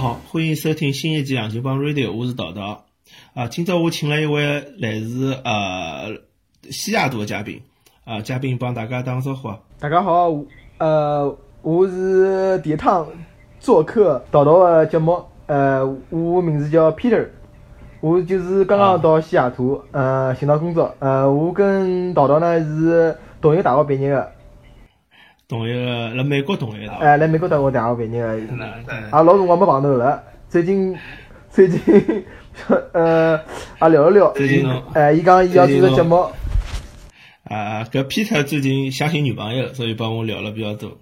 好，欢迎收听新一期《杨金帮 Radio》，我是桃桃。啊，今朝我请了一位来自呃西雅图的嘉宾，啊，嘉宾帮大家打个招呼啊。大家好，呃，我是第一趟做客桃桃的节目，呃，我名字叫 Peter，我就是刚刚到西雅图，呃，寻到工作，呃，我跟桃桃呢是同一个大学毕业的，同一个辣美国同一个大学。哎，来美国读我大学毕业的，嗯啊，老辰光没碰头了，最近最近呃，啊聊了聊最近侬，哎，伊讲伊要做个节目，啊，搿 Peter 最近想寻女朋友，所以帮我聊了比较多。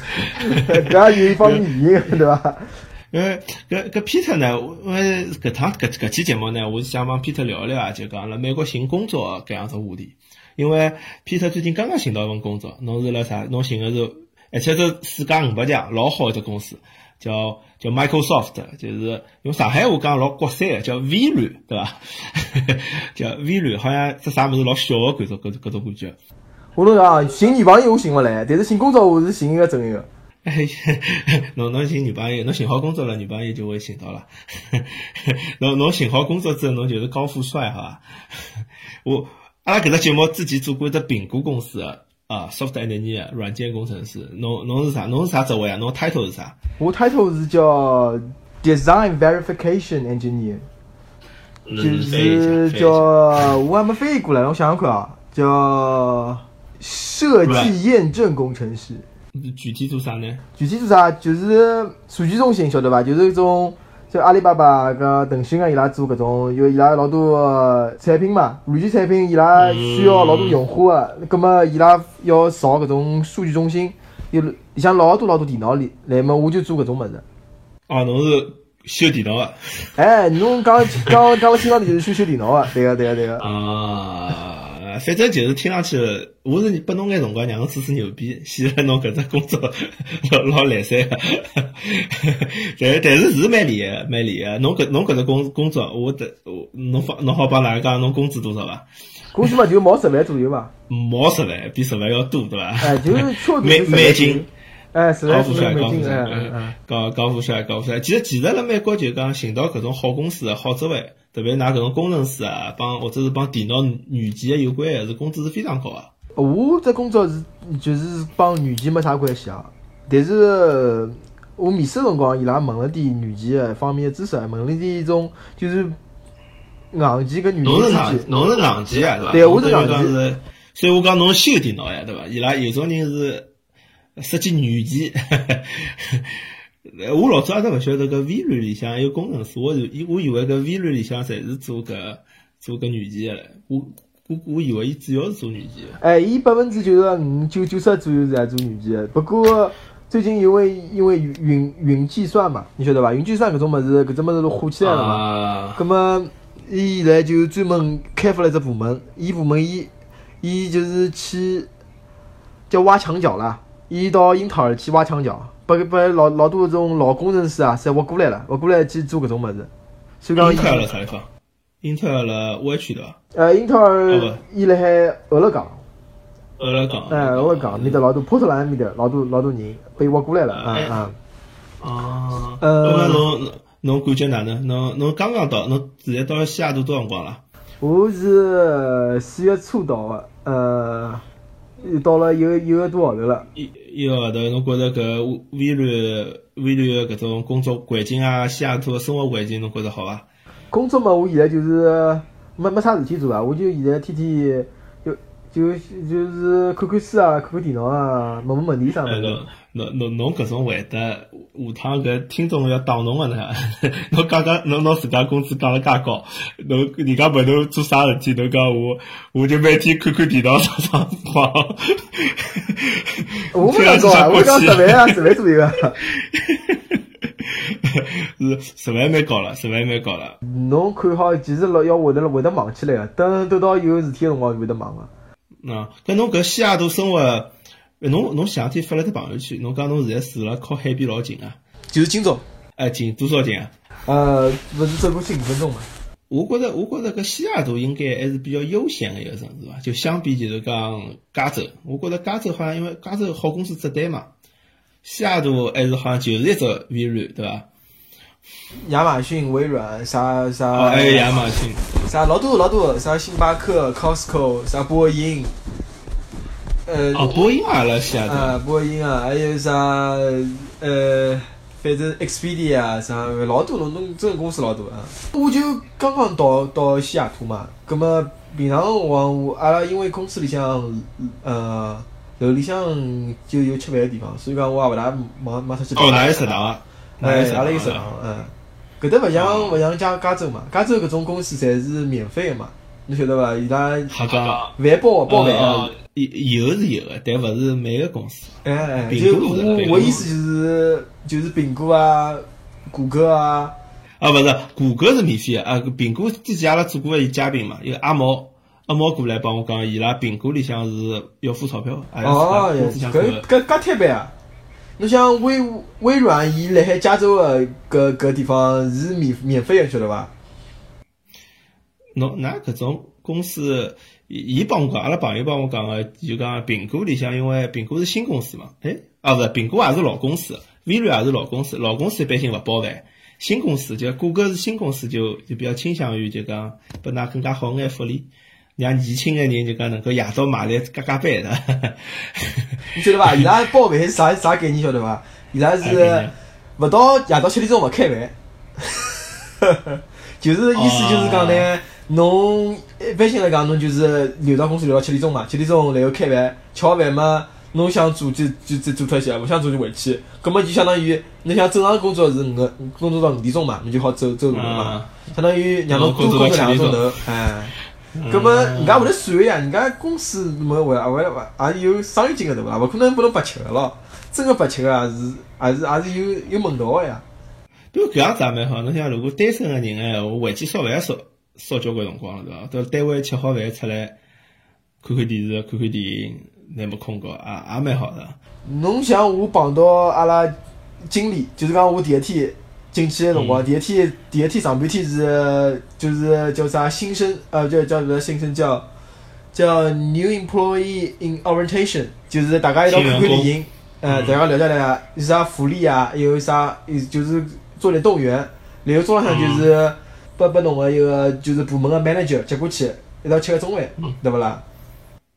搿也有一方面原因，对伐？因为搿搿 Peter 呢，我我搿趟搿搿期节目呢，我是想帮 Peter 聊一聊啊，就讲辣美国寻工作搿样子话题。因为 Peter 最近刚刚寻到一份工作，侬是辣啥？侬寻个是，而且是世界五百强老好一只公司，叫叫 Microsoft，就是用上海话讲老国三个，叫微软，对伐？叫微软，好像这啥物事老小个搿种搿种搿种感觉。我跟侬讲啊，寻女朋友我寻勿来，但是寻工作我是寻一个整一个。哎，侬侬寻女朋友，侬寻好工作了，女朋友就会寻到了。侬侬寻好工作之后，侬就是高富帅，好伐？我阿拉搿只节目之前做过一只苹果公司的啊，software engineer 软件工程师。侬侬是啥？侬是啥职位啊？侬 title 是啥？我 title 是叫 Design Verification Engineer，就是叫我还没翻译过来，我想想看啊，叫设计验证工程师。具体做啥呢？具体做啥？就是数据中心，晓得伐？就是一种，就阿里巴巴、搿腾讯啊，伊拉做搿种，有伊拉老多产品嘛，软件产品，伊拉需要老多用户个，葛末伊拉要造搿种数据中心，有里向老多老多电脑里，来么我就做搿种物事。哦，侬是修电脑的哎，侬讲讲讲了清爽点就是修修电脑个，对个对个对个。啊？反正就是听上去，我是拨侬眼辰光让侬吹吹牛逼，显得侬搿只工作 老老来三个。但但是是蛮厉害个，蛮厉害个。侬搿侬搿只工工作，我得我侬帮侬好帮大家讲侬工资多少伐？工资嘛就毛十万左右伐，毛十万，比十万要多，对伐？哎，就是确美实美金。哎，高富帅，高富帅。高高富帅，高富帅。其实其实辣美国就讲寻到搿种好公司、好职位，特别拿搿种工程师啊，帮或者是帮电脑软件有关的，是工资是非常高啊。我这工作是就是帮软件没啥关系啊，但是我面试的辰光，伊拉问了点软件的方面的知识，问了点一种就是硬件跟软侬是件之间。硬侬是硬件啊，对伐？对我是硬件所以我讲侬修电脑呀，对伐？伊拉有种人是设计软件。我老早也勿晓得搿微软里向还有工程师，我以我以为搿微软里向侪是做搿做搿软件个嘞。我我我以为伊主要是做软件的。哎，伊百分之九十五、九九十左右是在做软件的，不过最近因为因为云云计算嘛，你晓得伐？云计算搿种物事，搿种物事都火起来了嘛。啊，葛么，伊现在就专门开发了一只部门，伊部门伊伊就是去叫挖墙脚啦，伊到英特尔去挖墙脚，把把老老多这种老工程师啊，侪挖过来了，挖过来去做搿种物事。所以讲英特尔啥地方？英特尔辣湾区对伐？呃，英特哦尔伊辣海俄勒冈，俄勒冈。哎，俄勒冈面搭老多波特兰面搭老多老多人被挖过来了，啊哎啊。哦。呃侬侬感觉哪能？侬侬刚刚到，侬现在到西雅图多辰光了？我是四月初到的，呃，到了一个一个多号头了。一一个号头，侬觉着搿微软微软的搿种工作环境啊，西雅图的生活环境，侬觉着好伐？工作嘛，我现在就是没没啥事体做啊，我就现在天天就就就是看看书啊，看看电脑啊，问问问题啥物哎，侬事。侬侬侬搿种回答，下趟搿听众要打侬个呢。侬刚刚侬侬自家工资讲了介高，侬人家问侬做啥事体，侬讲我我就每天看看电脑上上网。我没讲高啊，我讲十万啊，十万左右啊。是十万蛮高了，十万蛮高了。侬看好，其实老要会得会得忙起来个，等等到有事体个辰光会得忙个。啊，搿侬搿西雅图生活，呃侬侬前两天发了条朋友圈，侬讲侬现在住了靠海边老近啊，就是今朝，哎近多少近啊？呃，勿是走过去五分钟嘛。我觉着，我觉着搿西雅图应该还是比较悠闲个一个城市伐？就相比就是讲加州，我觉着加州好像因为加州好公司只单嘛，西雅图还是好像就是一只微软，对伐？亚马逊、微软啥啥，哦，还有亚马逊，啥老多老多，啥星巴克、Costco，啥波音，呃，哦，波音阿拉晓啊，得，波音啊，还有啥呃，反正 Expedia 啥老多侬侬这个公司老多啊。我就刚刚到到西雅图嘛，葛么平常辰光我阿拉因为公司里向呃楼里向就有吃饭个地方，所以讲我也勿大忙忙出去。哦，那有食堂啊，哎有，食堂阿拉有食堂，嗯。搿搭勿像勿像加加州嘛，加州搿种公司侪是免费个嘛，侬晓得伐？伊拉瞎讲，饭包包饭啊哦，有有是有个，但勿是每个公司。哎哎，苹就我我意思就是就是苹果啊、谷歌啊，啊，勿是，谷歌是免费的啊。苹果之前阿拉做过一嘉宾嘛，一个阿毛，阿毛过来帮我讲，伊拉苹果里向是要付钞票哦，搿。搿搿太板啊！侬像微微软，伊辣海加州个搿搿地方是免免费个，晓得伐？侬㑚搿种公司，伊伊帮我讲，阿拉朋友帮我讲个，就讲苹果里向，因为苹果是新公司嘛，哎，啊勿是，苹果也是老公司，微软也是老公司，老公司一般性勿包饭。新公司就谷歌是新公司就，就比较倾向于就讲拨㑚更加好眼福利，让年轻个人就讲能够夜到买来加加班的。你晓得伐？伊拉包饭是啥啥概念？晓得伐？伊拉是勿到夜到七点钟勿开饭，就是意思就是讲呢，侬一般性来讲，侬就是留到公司留到七点钟嘛，七点钟然后开饭，吃好饭嘛，侬想做就就就做脱一些，勿想做就回去。葛么就相当于，侬想正常工作是五个工作到五点钟嘛，侬就好走走路了嘛，相当于让侬多工作两个钟头，哎。葛么人家会得算个呀，人家公司么为为也有生意经个对伐？勿可能拨侬白吃个咯，真个白吃个也是也是也是有有门道个呀。不过搿样子也蛮好，侬想如果单身个人闲话，回去烧饭烧烧交关辰光了，对伐？到单位吃好饭出来，看看电视，看看电影，难没困觉，也也蛮好的。侬像我碰到阿拉经理，就是讲我第一天进去个辰光，第一天第一天上半天是就是叫啥新生呃叫叫啥新生？叫叫 new employee in orientation，就是大家一道看看电影，呃，大家了解了解有啥福利啊，有啥有就是做点动员，然后中浪向就是拨拨侬个一个就是部门个 manager 接过去一道吃个中饭，对勿啦？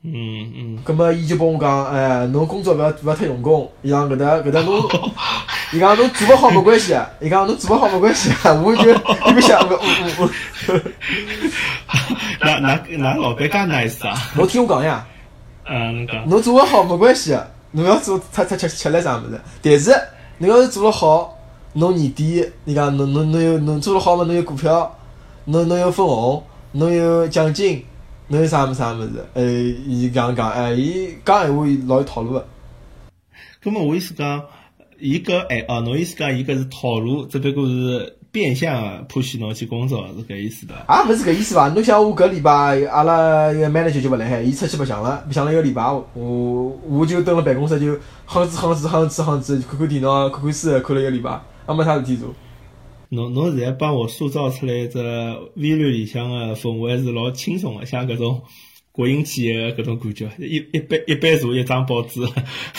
嗯嗯，葛么，伊就帮我讲，哎，侬工作勿要勿要太用功，伊讲搿搭搿搭侬，伊讲侬做勿好没关系，伊讲侬做勿好没关系，我就特别想，我我我，哪哪哪老板介 nice 啊？侬听我讲呀，嗯，侬讲，侬做勿好没关系，侬要做出出吃吃了啥物事，但是侬要是做了好，侬年底，伊讲侬侬侬有侬做了好嘛，侬有股票，侬侬有分红，侬有奖金，侬有啥物啥物事，呃，伊讲讲，哎，伊讲闲话老有套路个。葛么我意思讲，伊搿哎哦，侬意思讲伊搿是套路，只不过是变相铺许侬去工作，是搿意思的。也勿是搿意思伐？侬想我搿礼拜阿拉一个 manager 就勿辣海，伊出去白相了，白相了一个礼拜，我我就蹲辣办公室就哼哧哼哧哼哧哼哧，看看电脑，看看书，看了一个礼拜，也没啥事体做。侬侬现在帮我塑造出来一只微软里向个氛围是老轻松个，像搿种国营企业个搿种感觉，一一杯一杯茶一张报纸。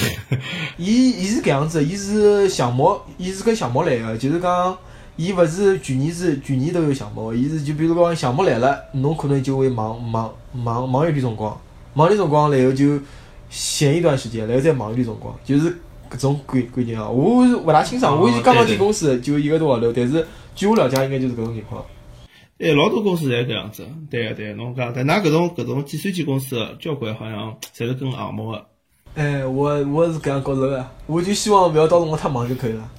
伊伊是搿样子，伊是项目，伊是跟项目来个，就是讲，伊勿是全年是全年都有项目，伊是就比如讲项目来了，侬可能就会忙忙忙忙一段辰光，忙一段辰光，然后就闲一段时间，然后再忙一段辰光，就是搿种感感觉啊。我是勿大清爽，哦我是刚刚进公司就一个多号头，但是据我了解，应该就是搿种情况。哎，老多公司侪搿样子，对个对个，侬讲，但㑚搿种搿种计算机公司交关好像侪是跟项目个。哎，我我是搿样觉着个，我就希望勿要到辰光太忙就可以了。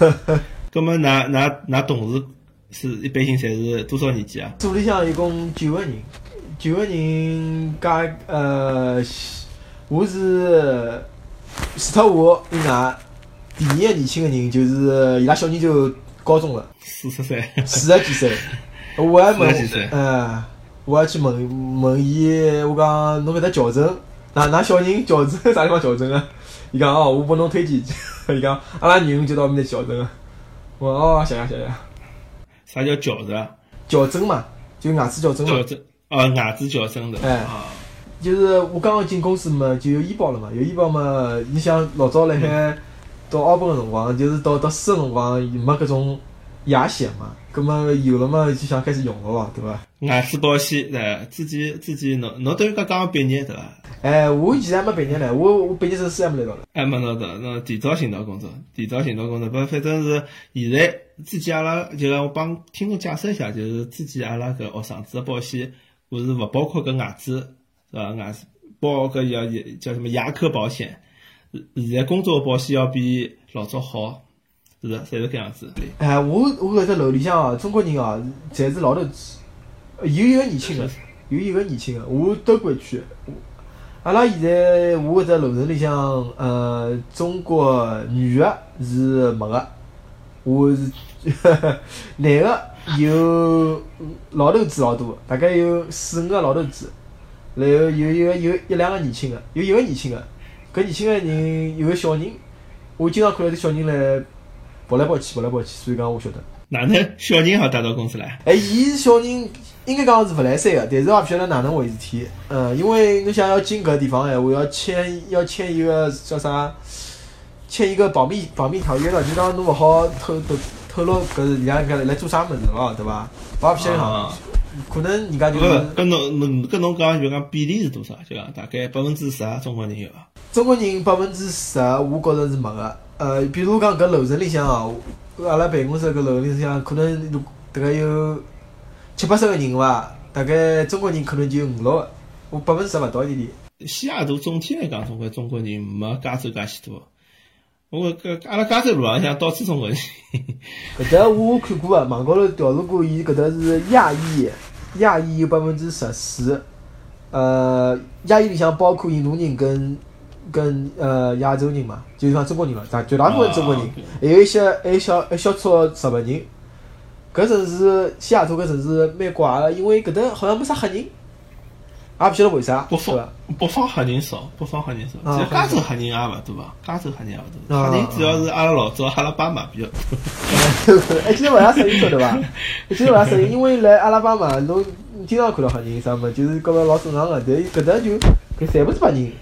葛么，㑚㑚㑚同事是一般性侪是多少年纪啊？组里向一共九个人，九个人加呃，我是除脱我以外，第二个年轻个人就是伊拉小人就高中了，四十岁。四十几岁。我还问四十几岁，嗯，我还去问问伊，我讲侬搿搭矫正，㑚㑚小人矫正 啥地方矫正啊？伊讲哦，我拨侬推荐，伊讲阿拉女儿就到埃面搭矫正个。我讲哦，谢谢谢谢。啥叫矫正？矫正嘛，就牙齿矫正嘛矫。正哦，牙齿矫正的。哎啊，就是我刚刚进公司嘛，就有医保了嘛，有医保嘛，你想老早辣海到澳本个辰光，就是到到试个辰光，没搿种牙险嘛，葛么有了嘛就想开始用了咯，对伐？牙齿保险对，自己自己侬侬等于讲刚刚毕业对伐？哎，我现在还没毕业呢，我我毕业证书还没拿到呢。还没拿到，侬提早寻到工作，提早寻到工作，不，反正是现在之前阿拉就讲我帮听众解释一下，就是之前阿拉搿学生子个保险，我是勿包括搿外资是伐？外资包搿要叫什么牙科保险，现在工作保险要比老早好，是的，侪是搿样子。哎，我我搿只楼里向哦，中国人哦，侪是老头子，有一个年轻个，有一个年轻个，我德国区。阿拉现在我搿只楼层里向，呃，中国女个是没个，我是 男个有老头子老多，大概有四五个老头子，然后有一个有一两个年轻个，有一个年轻个，搿年轻个人有个小人，我经常看到这小人来跑来跑去，跑来跑去，所以讲我晓得。哪能小人好带到公司来？哎，伊是小人，应该讲是勿来三个，但是也勿晓得哪能回事体。嗯，因为侬想要进搿地方闲话，要签要签一个叫啥？签一个保密保密条约了，就讲侬勿好透透透露搿是人家搿来做啥物事咯，对伐？我也勿晓得啊可能人家就搿是搿侬侬搿侬讲就讲比例是多少？就讲大概百分之十啊，中国人有伐？中国人百分之十，我觉着是没个。呃，比如讲搿楼层里向哦，阿拉办公室搿楼里向可能如大概有七八十个人伐，大概中国人可能就五六个，我百分之十勿到一点点。西雅图总体来讲，总归中国人没加州介许多。我搿阿拉加州路浪向到处中国人，搿搭我看过个，网高头调查过，伊搿搭是亚裔，亚裔有百分之十四，呃，亚裔里向包括印度人跟跟呃亚洲人嘛，就是讲中国人嘛，大绝大部分中国人啊，还有一些还有小一小撮日本人。搿城市西雅图搿城市蛮怪个，因为搿搭好像没啥黑人，也勿晓得为啥，北方？北方黑人少，北方黑人少。啊其实加州黑人也勿多伐？加州黑人也勿多。啊黑人主要是阿拉老早阿拉巴马比较多。哎，其实勿大适应，晓得伐？其实勿大适应，因为来阿拉巴马，侬经常看到黑人啥么，就是觉着老正常个，但搿搭就搿全部是白人。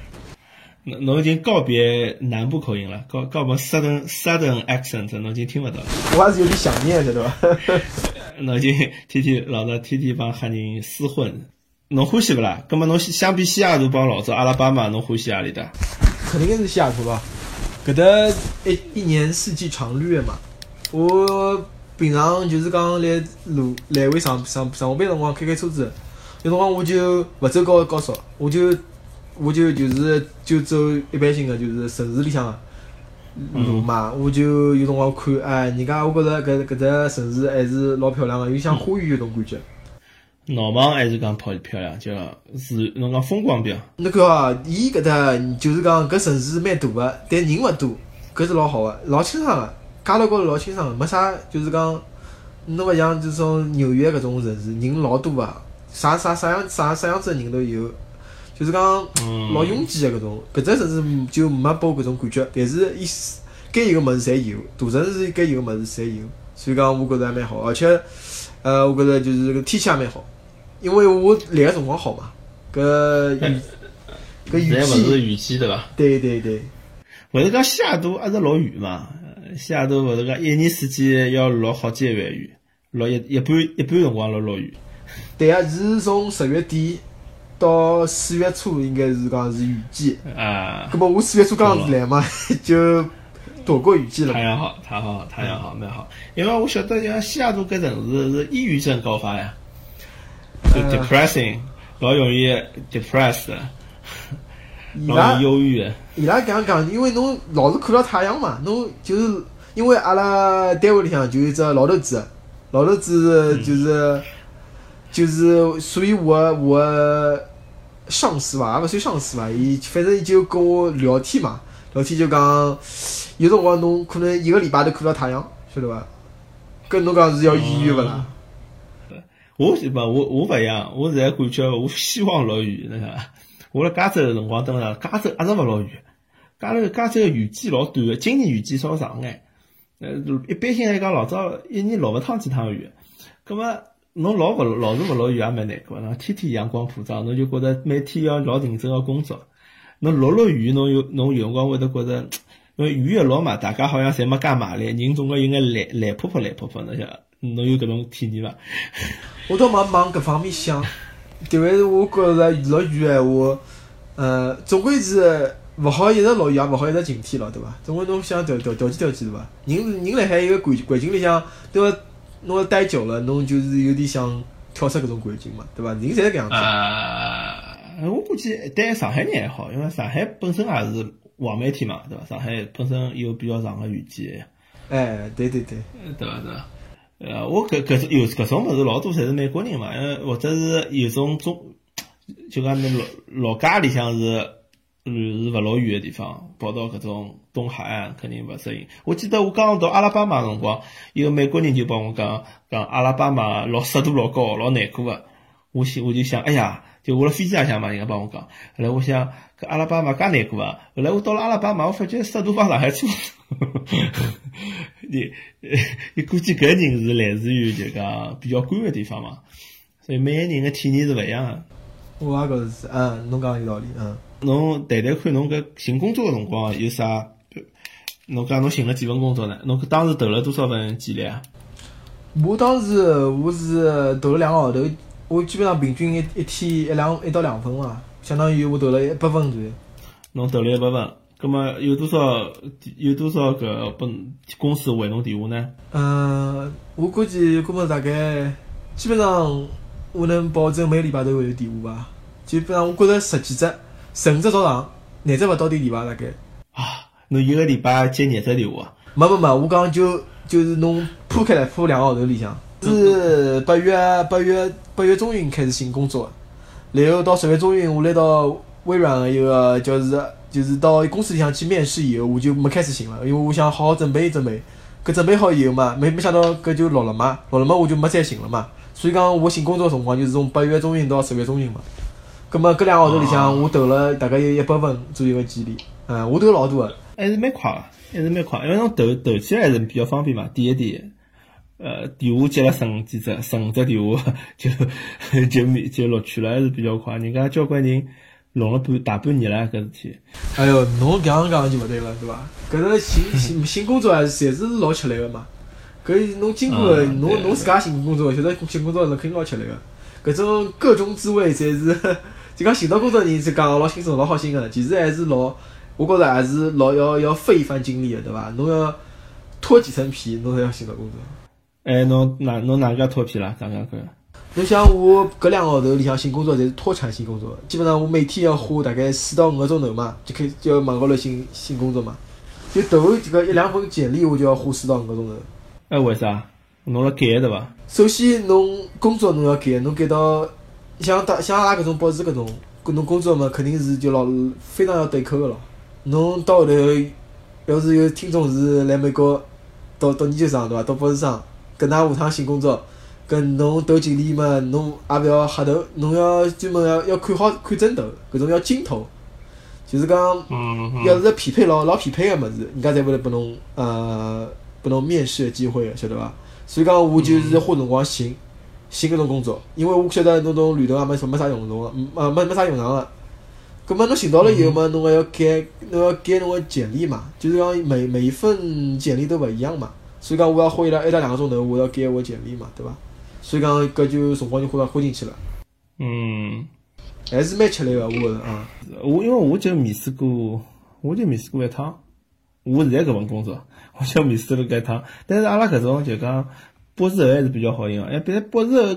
侬侬已经告别南部口音了，告告别 southern southern accent，侬已经听勿到了。我还是有点想念，晓得伐？侬已经天天老早天天帮黑人厮混，侬欢喜勿啦？葛末侬相比西雅图帮老早阿拉巴马，侬欢喜阿里搭？肯定是西雅图吧。搿搭一一年四季常绿的嘛。我平常就是讲来路来回上上上下班辰光开开车子，有辰光我就勿走高高速，我就我就就是就走一般性的就是城市里向的路嘛，我就有辰光看，哎，人家我觉着搿搿只城市还是老漂亮个，有像花园搿种感觉。闹忙还是讲漂漂亮，叫是侬讲风光表。那个啊，伊搿搭就是讲搿城市蛮大个，但人勿多，搿是老好个，老清爽个，街道高头老清爽个，没啥就是讲，侬勿像就种纽约搿种城市，人老多个，啥啥啥样啥啥样子个人都有，就是讲嗯。老拥挤个搿种，搿只城市就没拨我搿种感觉，但是伊是该有个物事侪有，大城市该有个物事侪有，所以讲我觉着还蛮好，而且呃，我觉着就是搿天气也蛮好，因为我来个辰光好嘛，搿雨搿雨现在勿是季，雨季对伐？对对对，勿是讲西雅图一直落雨嘛？呃西雅图勿是讲一年四季要落好几个月雨，落一一半一半辰光落落雨。对啊，是从十月底到四月初，应该是讲是雨季。啊，葛末我四月初刚刚来嘛，就躲过雨季了。太阳好，太阳好，太阳好，蛮好。因为我晓得，像西雅图搿城市是抑郁症高发呀，就呃 depressing，老容易 depressed，老忧郁的。伊拉搿样讲，因为侬老是看到太阳嘛，侬就是因为阿拉单位里向就有一只老头子，老头子就是、就是属于我的我的上司伐，也勿算上司伐，伊反正伊就跟我聊天嘛，聊天就讲有辰光侬可能一个礼拜都看不到太阳，晓得伐？跟侬讲是要抑郁勿啦？我是勿，我我勿一样，我现在感觉我希望落雨，那啥，我辣加州个辰光蹲了，加州一直勿落雨，加州加州个雨季老短个，今年雨季稍长眼，呃，一般性来讲，老早一年落勿趟几趟雨，葛么侬老勿老是勿落雨也蛮难过，然后天天阳光普照，侬就觉着每天要老认真个工作，侬落落雨，侬有侬有辰光会得觉着因为雨越落嘛，大家好像侪没介卖力，人总归有眼懒懒泼泼懒泼泼，侬晓得？侬有搿种体验伐？我倒没往搿方面想，特别是我觉着落雨闲话，呃，总归是勿好一直落雨，也勿好一直晴天咯，对伐？总归侬想调调调剂调剂对伐？人人辣海一个环环境里向，对伐？侬待久了，侬就是有点想跳出搿种环境嘛，对伐？人侪是搿样子。呃，我估计对上海人还好，因为上海本身也是黄梅天嘛，对伐？上海本身有比较长个雨季，哎，对对对，对伐？对伐？呃，我搿搿种有搿种物事老多侪是美国人嘛，呃或者是有种中，就讲那老老家里向是是是勿落雨个地方，跑到搿种东海岸肯定勿适应。我记得我刚刚到阿拉巴马辰光，一个美国人就帮我讲讲阿拉巴马老湿度老高，老难过个。我想我就想，哎呀，就我辣飞机上向嘛，人家帮我讲。后来我想，搿阿拉巴马介难过啊。后来我到了阿拉巴马，我发觉湿度帮上海差勿多。你你估计搿人是来自于就讲比较干个地方嘛，所以每个人个体验是勿一样个。我也觉着是，嗯，侬讲有道理，嗯。侬谈谈看，侬搿寻工作个辰光有啥？侬讲侬寻了几份工作呢？侬当时投了多少份简历啊？我当时我是投了两个号头，我基本上平均一一天一两一到两份嘛，相当于我投了一百分左右。侬投了一百分，葛么有多少有多少个本公司回侬电话呢？嗯，我估计估摸大概基本上我能保证每个礼拜都会有电话吧。基本上我觉着十几只，十五只早上，廿只勿到点电话大概。啊，侬一个礼拜接廿只电话？没没没，我讲就就是侬铺开来铺两个号头里向，是八月八月八月中旬开始寻工作，然后到十月中旬我来到微软个一个就是就是到公司里向去面试以后，我就没开始寻了，因为我想好好准备准备。搿准备好以后嘛，没没想到搿就落了嘛，落了嘛我就没再寻了嘛。所以讲我寻工作辰光就是从八月中旬到十月中旬嘛。葛么搿两个号头里向我投了大概有一百份左右个简历，嗯，我投老多个。还是蛮快个，还是蛮快，因为侬投投起来还是比较方便嘛，点一点，呃，电话接了十五几只，十五只电话就 就面就录取了，还是比较快。人家交关人弄了半大半年了，搿事体。哎哟，侬搿样讲就勿对了，对伐？搿个寻寻寻工作侪是老吃力个嘛。搿侬经过侬侬自家寻工作，晓得寻工作是肯定老吃力个。搿种各种滋味侪是，就讲寻到工作人是讲老轻松老好心个，其实还是老，我觉着还是老要要费一番精力个，对伐？侬要脱几层皮，侬才要寻到工作。哎，侬哪侬哪能介脱皮了？讲讲看。侬像我搿两个号头里向寻工作，侪是脱产寻工作，基本上我每天要花大概四到五个钟头嘛，就开就要网高头寻寻工作嘛。就投这个一两份简历，我就要花四到五个钟头。哎，为啥？侬辣改对伐？首先，侬工作侬要改，侬改到像大像阿拉搿种博士搿种，搿侬工作嘛，肯定是就老非常要对口个咯。侬到后头，要是有听众是来美国读读研究生对伐？读博士生，跟㑚下趟寻工作，搿侬投简历嘛，侬也勿要瞎投，侬要专门要要看好看准投，搿种要精投，就是讲。嗯要是匹配老老匹配个物事，人家才会来拨侬呃拨侬面试个机会个，晓得伐？所以讲我就是花辰光寻寻搿种工作，因为我晓得侬种履历也没啥没啥用处个，嗯呃没没啥用场个。葛末侬寻到了以后嘛，侬还要改，侬要改侬个简历嘛，就是讲每每一份简历都勿一样嘛，所以讲我要花一两一到两个钟头，我要改我简历嘛，对伐？所以讲搿就辰光就花花进去了，嗯，还是蛮吃力个，我觉着啊。我因为我就面试过，我就面试过一趟。我现在搿份工作，我就面试了搿一趟。但是阿拉搿种就讲博士后还是比较好用个，哎，毕竟博士后也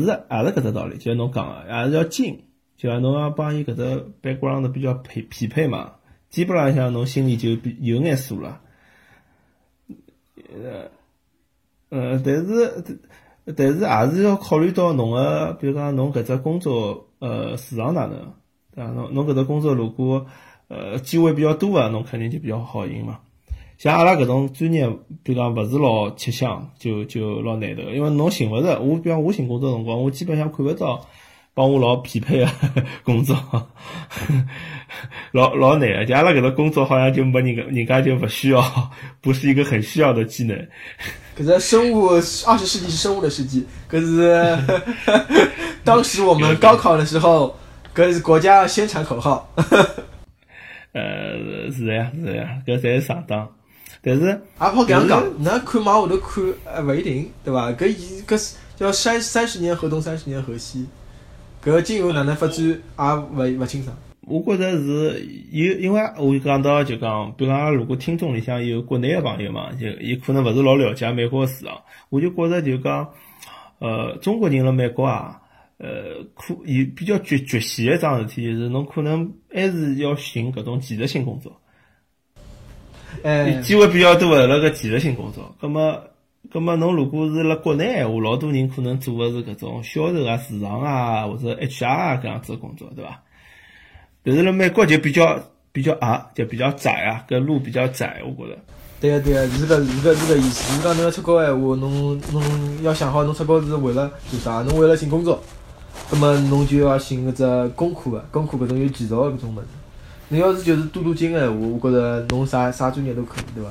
是也是搿只道理，就像侬讲个，也是要精，就讲侬要帮伊搿只 background 比较匹匹配嘛。基本浪向侬心里就比有眼数了。呃，呃，但是但是也是要考虑到侬个，比如讲侬搿只工作呃市场哪能，对伐？侬侬搿只工作如果呃机会比较多个，侬肯定就比较好寻嘛。像阿拉搿种专业，比如讲勿是老吃香，就就老难头，因为侬寻勿着。我比方我寻工作辰光，我基本上看勿到帮我老匹配个工作，老老难个。就阿拉搿个工作好像就没人家人家就勿需要，不是一个很需要的技能。可是生物二十世纪是生物的世纪，可是 当时我们高考的时候，搿是国家宣传口号。呃，是的呀，是的呀，搿侪是上当。但是也勿好搿样讲，那看往后头看，呃勿一定，对伐？搿伊搿是叫三三十年河东，三十年河西，搿今后哪能发展也勿勿清爽。我觉着是有，因为我讲到就讲，比如讲，如果听众里向有国内的朋友嘛，就伊可能勿是老了解美国个市场，我就觉着就讲，呃，中国人辣美国啊，呃，可有比较局局限一桩事体，就是侬可能还是要寻搿种技术性工作，哎，机会比较多个辣搿技术性工作。葛么，葛么侬如果是辣国内闲话，老多人可能做个是搿种销售啊、市场啊或者 HR 啊搿样子个工作，对伐？但是辣美国就比较比较矮，就比较窄啊，搿路比较窄，我觉着。对个对个，是搿是搿是搿意思。如讲侬要出国闲话，侬侬要想好侬出国是为了做啥？侬为了寻工作，葛么侬就要寻搿只工科个，工科搿种有技术个搿种物事。侬要是就是镀镀金个闲话，我觉着侬啥啥专业都可以，对伐？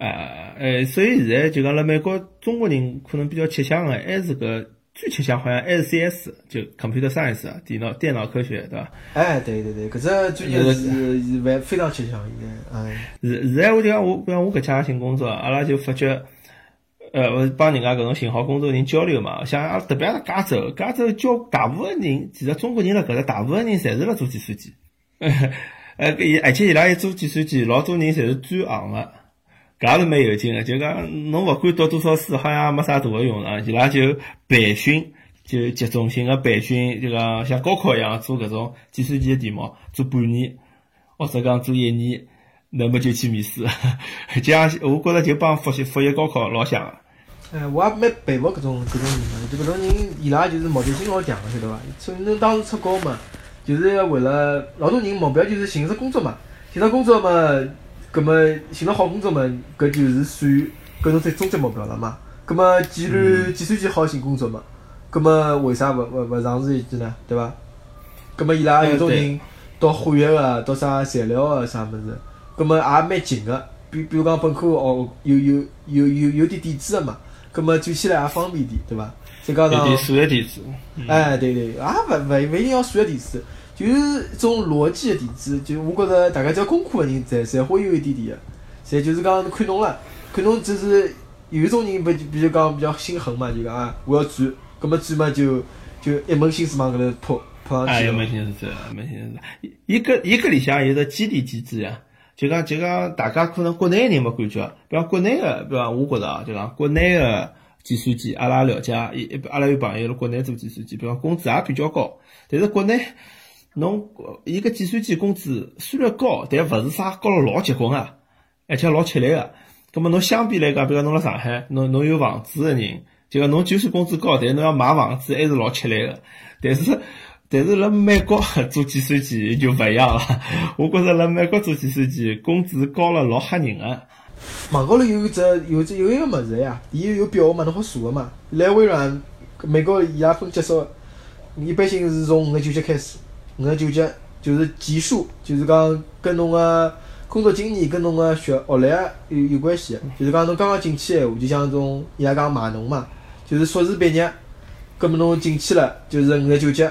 哎哎，所以现在就讲辣美国，中国人可能比较吃香个，还是搿最吃香，好像 S C S 就 Computer Science 啊，电脑电脑科学，对伐？哎，对对对，搿只专业是是非非常吃香，现在，哎。现现在我就讲我，比方我搿家寻工作，阿拉就发觉，呃，我帮人家搿种寻好工作人交流嘛，像阿拉特别是加州，加州交大部分人，其实中国人辣搿搭，大部分人侪是辣做计算机，呃，而且伊拉一做计算机，老多人侪是转行个。搿也是蛮有劲个，就讲侬勿管读多少书，好像也没啥大个用场。伊拉就培训，就集中性个培训，就讲像高考一样做搿种计算机个题目，做半年或者讲做一年，那么就去面试。这样我觉着就帮复习复习高考老像个。哎，我也蛮佩服搿种搿种人个，就搿种人伊拉就是目的性老强个，晓得伐？所以侬当时出国嘛，就是要为了老多人目标就是寻着工作嘛，寻着工作嘛。葛么寻了好工作嘛，搿就是算搿种最终极目标了嘛。葛么既然计算机好寻工作嘛，葛么为啥勿勿勿尝试一记呢？对伐？葛么伊拉有种人到化学个，到啥材料个啥物事，葛么也蛮近个。比比如讲本科学有有有有有点底子个嘛，葛么转起来也方便点，对伐？再加上有点数学底子。哎，对对，也勿勿勿一定要数学底子。就是一种逻辑个底子，就我觉着大家只要功课个人，侪侪会有一点点个，侪就是讲看侬了，看侬就是有一种人不就比如讲比较心狠嘛，就讲啊，我要转，葛么转嘛就就一门心思往搿头扑扑上去。哎，一门心思，一门心思。一个一个里向有个激励机制呀，就讲就讲大家可能国内人没感觉，比方国内个，比方我觉着啊，就讲国内个计算机，阿拉了解，一阿拉有朋友辣国内做计算机，比方工资也比较高，但是国内。侬一个计算机工资虽然高，但勿是啥高了老结棍啊，而且老吃力个。葛末侬相比来讲，比如侬辣上海，侬侬有房子个人，就讲侬就算工资高，但侬要买房子还是老吃力个。但是但是辣美国 做计算机就勿一样了。我觉着辣美国做计算机工资高了老吓人个。网高头有一只有只有一个物事呀，伊有表个嘛，侬好查个嘛。来微软，美国伊拉分级数，一般性是从五个九级开始。五十九级就是技术，就是讲跟侬个工作经验跟侬个学学历有有关系。就是讲侬刚刚进去闲话，就像种伊拉讲码农嘛，就是硕士毕业，葛末侬进去了，就是五十九级。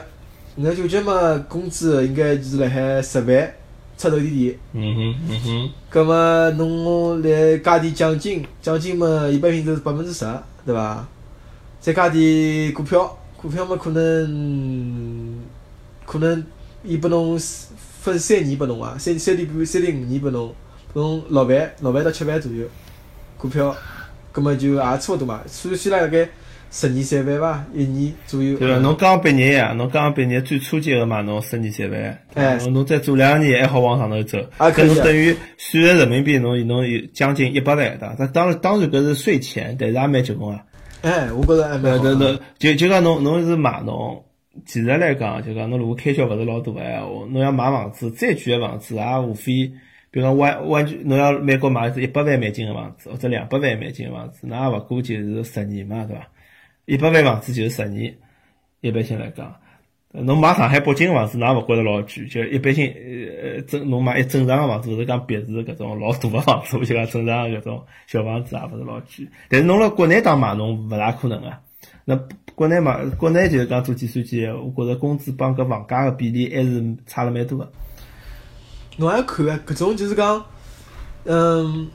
五十九级嘛，工资应该就是辣海十万出头点点。嗯哼，嗯哼。葛末侬来加点奖金，奖金嘛一般性都是百分之十，对伐？再加点股票，股票嘛可能可能。伊拨侬分三年拨侬啊，三三点半、三点五年拨侬，拨侬六万、六万到七万左右股票，葛末就也差勿多嘛，算起来大概十二三万伐，一年左右。对伐，侬刚毕业呀，侬刚毕业最初级个嘛，侬十二三万，哎，侬再做两年还好往上头走，啊搿侬等于算人民币侬侬有将近一百万的，但当然当然搿是税前，但是也蛮结棍啊。哎，我觉着还蛮好。就就讲侬侬是码农。其实来讲，就讲侬如果开销勿是老大个闲话，侬要买房子，再贵个房子也无非，比如讲完完全侬要美国买一只一百万美金个房子，或者两百万美金个房子，那也勿过就是十年嘛，对伐？一百万房子就是十年，一般性来讲，侬买上海、北京个房子，那也勿觉着老贵，就一般性呃正侬买一正常个房子，勿是讲别墅搿种老大个房子，就讲正常搿种小房子也勿是老贵。但是侬辣国内当买侬勿大可能个。那国内嘛，国内就是讲做计算机，我觉着工资帮搿房价个比例还是差了蛮多个。侬还看，搿种就是讲，嗯，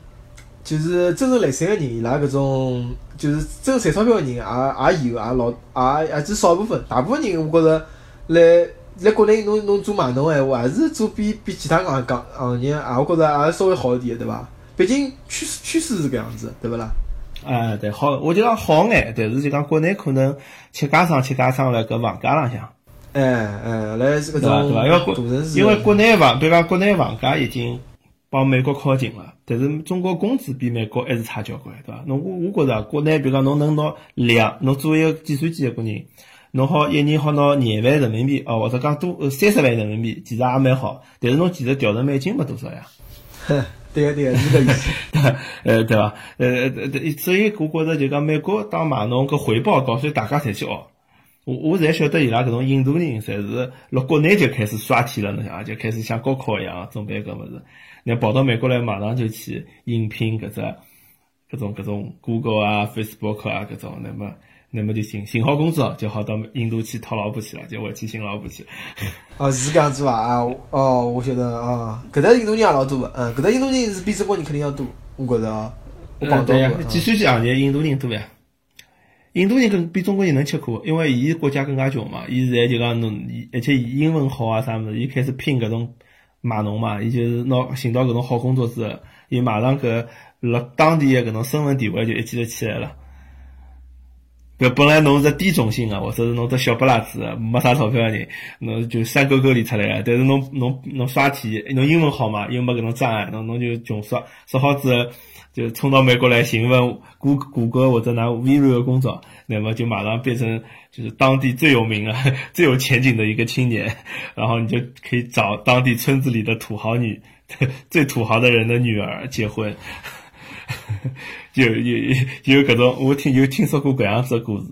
就是真正来三个人，伊拉搿种就是真赚钞票个人，也也有，也老也也只少部分，大部分人我觉着来来国内侬侬做码农个闲话，还是做比比其他行行行业，啊，我觉着也稍微好一点，对伐？毕竟趋势趋势是搿样子，对勿啦？啊，对，好，我就讲好眼，但是就讲国内可能吃家常吃家常辣搿房价浪向。哎哎，来是搿种对伐？因为因为国内房，比如讲国内房价已经帮美国靠近了，但是中国工资比美国还是差交关，对伐？侬我我觉着国内，比如讲侬能拿两，侬作为一个计算机一个人，侬好一年好拿廿万人民币，哦，或者讲多三十万人民币，其实也蛮好。但是侬其实调成美金没多少呀。对对，是搿意思。对，呃，对伐？呃呃，所以我觉着就讲美国当码农搿回报高，所以大家侪去学。我我才晓得伊拉搿种印度人，侪是辣国内就开始刷题了，侬想，就开始像高考一样准备搿物事，那跑到美国来，马上就去应聘搿只搿种搿种 Google 啊、Facebook 啊搿种，那么那么就寻寻好工作，就好到印度去讨老婆去了，就回去寻老婆去。哦，是搿样子伐？啊，哦，我晓得啊，搿搭印度人也老多个，嗯，搿搭印度人是比中国人肯定要多，我觉着哦。我讲对呀，计算机行业印度人多呀。印度人更比中国人能吃苦，因为伊国家更加穷嘛。伊现在就讲侬，而且伊英文好啊啥物事，伊开始拼搿种码农嘛。伊就是拿寻到搿种好工作之后，伊马上搿辣当地个搿种身份地位就一记头起来了。搿本来侬是低种姓个，或者是侬只小不拉子没啥钞票个人，侬就山沟沟里出来个。但是侬侬侬刷题，侬英文好嘛，又没搿种障碍，侬侬就穷刷刷好之后。就冲到美国来询问谷谷歌或者拿微软的工作，那么就马上变成就是当地最有名的、最有前景的一个青年，然后你就可以找当地村子里的土豪女、最土豪的人的女儿结婚，有有有搿种，我听有听说过搿样子的故事，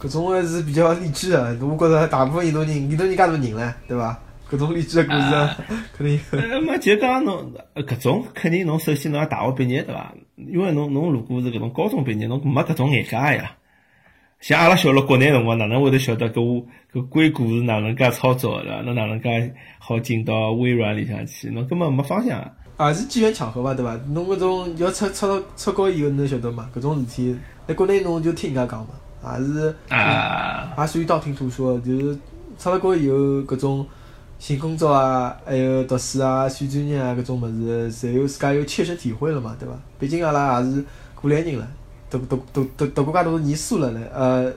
搿种还是比较励志的，我觉着大部分印度人，印度人介多人唻，对伐？搿种励志的故事 肯定有。呃，没就讲侬搿种肯定侬首先侬要大学毕业对伐？因为侬侬如果是搿种高中毕业，侬没搿种眼界呀。像阿拉小辣国内辰光，哪能会得晓得搿搿硅谷是哪能介操作的？侬哪能介好进到微软里向去？侬根本没方向。也是机缘巧合伐，对伐？侬搿种要出出到出国以后，侬晓得嘛？搿种事体，在国内侬就听人家讲嘛，也是啊，也属于道听途说，就是出了国以后搿种。寻工作啊，还有读书啊、选专业啊，搿种物事，侪有自家有切身体会了嘛，对伐？毕竟阿拉也是过来人了，读读读读读过介多年书了嘞，呃，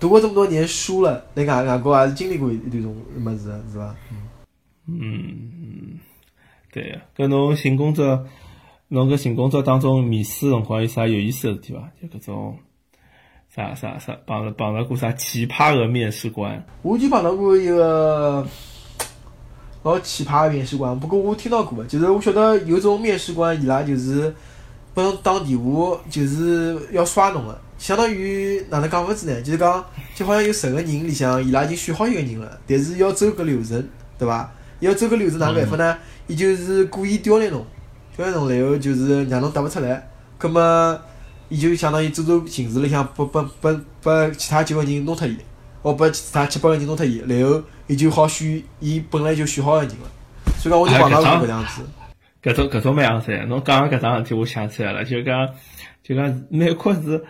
读过这么多年书了，辣外外国也是经历过一段种物事，是伐？嗯，对呀。搿侬寻工作，侬搿寻工作当中面试辰光有啥有意思的事体伐？就搿种啥啥啥碰着碰着过啥奇葩个面试官？我就碰到过一个。老奇葩个面试官，不过我听到过，就是我晓得有种面试官，伊拉就是拨侬打电话，就是要刷侬个，相当于哪能讲法子呢？就是讲，就好像有十个人里向，伊拉已经选好一个人了，但是要走搿流程，对伐？要走搿流程哪能办法呢？伊就是故意刁难侬，刁难侬，然后就是让侬答勿出来，葛末伊就相当于做做形式里向，拨拨拨拨其他九个人弄脱伊。我把其他七八个人弄脱伊，然后伊就好选伊本来就选好个人了。所以讲，我就碰到过搿样子。搿种搿种蛮样子，侬讲个搿桩事体，我想起来了，就讲就讲美国是，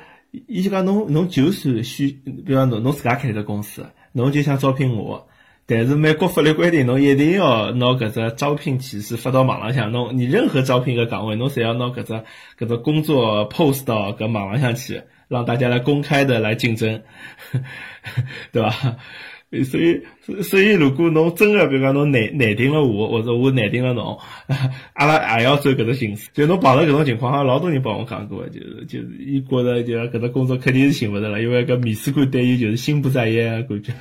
伊就讲侬侬就算选，比方侬侬自家开只公司，侬就想招聘我，但是美国法律规定，侬一定要拿搿只招聘启事发到网浪向，侬你任何招聘个岗位，侬侪要拿搿只搿只工作 post 到搿网浪向去。让大家来公开的来竞争，对吧？所以，所以，如果侬真的，比如讲侬难难定了我，或者我难定了侬，阿拉也要走搿只形式。就侬碰到搿种情况，好像老多人帮我讲过，就是就是，伊觉着就搿只工作肯定是寻勿着了，因为搿面试官对伊就是心不在焉感觉。